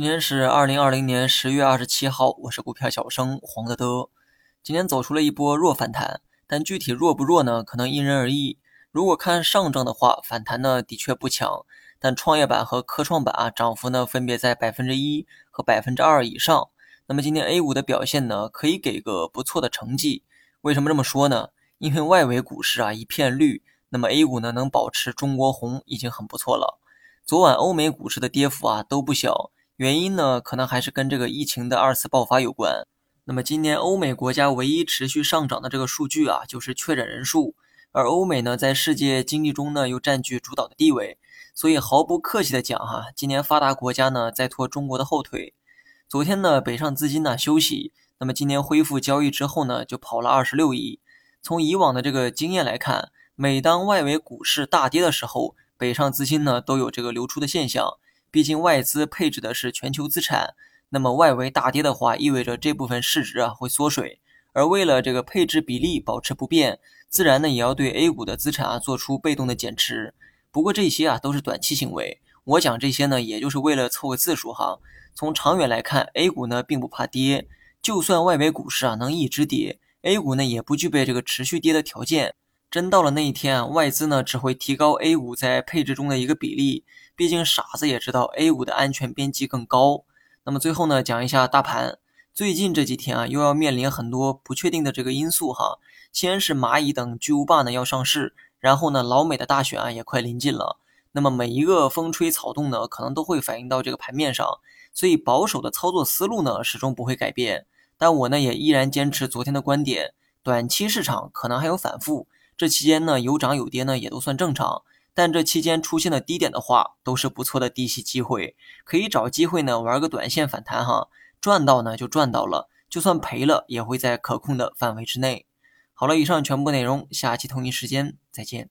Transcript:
今天是二零二零年十月二十七号，我是股票小生黄德德。今天走出了一波弱反弹，但具体弱不弱呢？可能因人而异。如果看上证的话，反弹呢的确不强，但创业板和科创板啊涨幅呢分别在百分之一和百分之二以上。那么今天 A 股的表现呢，可以给个不错的成绩。为什么这么说呢？因为外围股市啊一片绿，那么 A 股呢能保持中国红已经很不错了。昨晚欧美股市的跌幅啊都不小。原因呢，可能还是跟这个疫情的二次爆发有关。那么今年欧美国家唯一持续上涨的这个数据啊，就是确诊人数。而欧美呢，在世界经济中呢，又占据主导的地位。所以毫不客气的讲哈，今年发达国家呢，在拖中国的后腿。昨天呢，北上资金呢休息，那么今年恢复交易之后呢，就跑了二十六亿。从以往的这个经验来看，每当外围股市大跌的时候，北上资金呢都有这个流出的现象。毕竟外资配置的是全球资产，那么外围大跌的话，意味着这部分市值啊会缩水。而为了这个配置比例保持不变，自然呢也要对 A 股的资产啊做出被动的减持。不过这些啊都是短期行为，我讲这些呢也就是为了凑个字数哈。从长远来看，A 股呢并不怕跌，就算外围股市啊能一直跌，A 股呢也不具备这个持续跌的条件。真到了那一天啊，外资呢只会提高 A 股在配置中的一个比例。毕竟傻子也知道 A 股的安全边际更高。那么最后呢，讲一下大盘。最近这几天啊，又要面临很多不确定的这个因素哈。先是蚂蚁等巨无霸呢要上市，然后呢，老美的大选啊也快临近了。那么每一个风吹草动呢，可能都会反映到这个盘面上。所以保守的操作思路呢，始终不会改变。但我呢，也依然坚持昨天的观点，短期市场可能还有反复，这期间呢，有涨有跌呢，也都算正常。但这期间出现的低点的话，都是不错的低吸机会，可以找机会呢玩个短线反弹哈，赚到呢就赚到了，就算赔了也会在可控的范围之内。好了，以上全部内容，下期同一时间再见。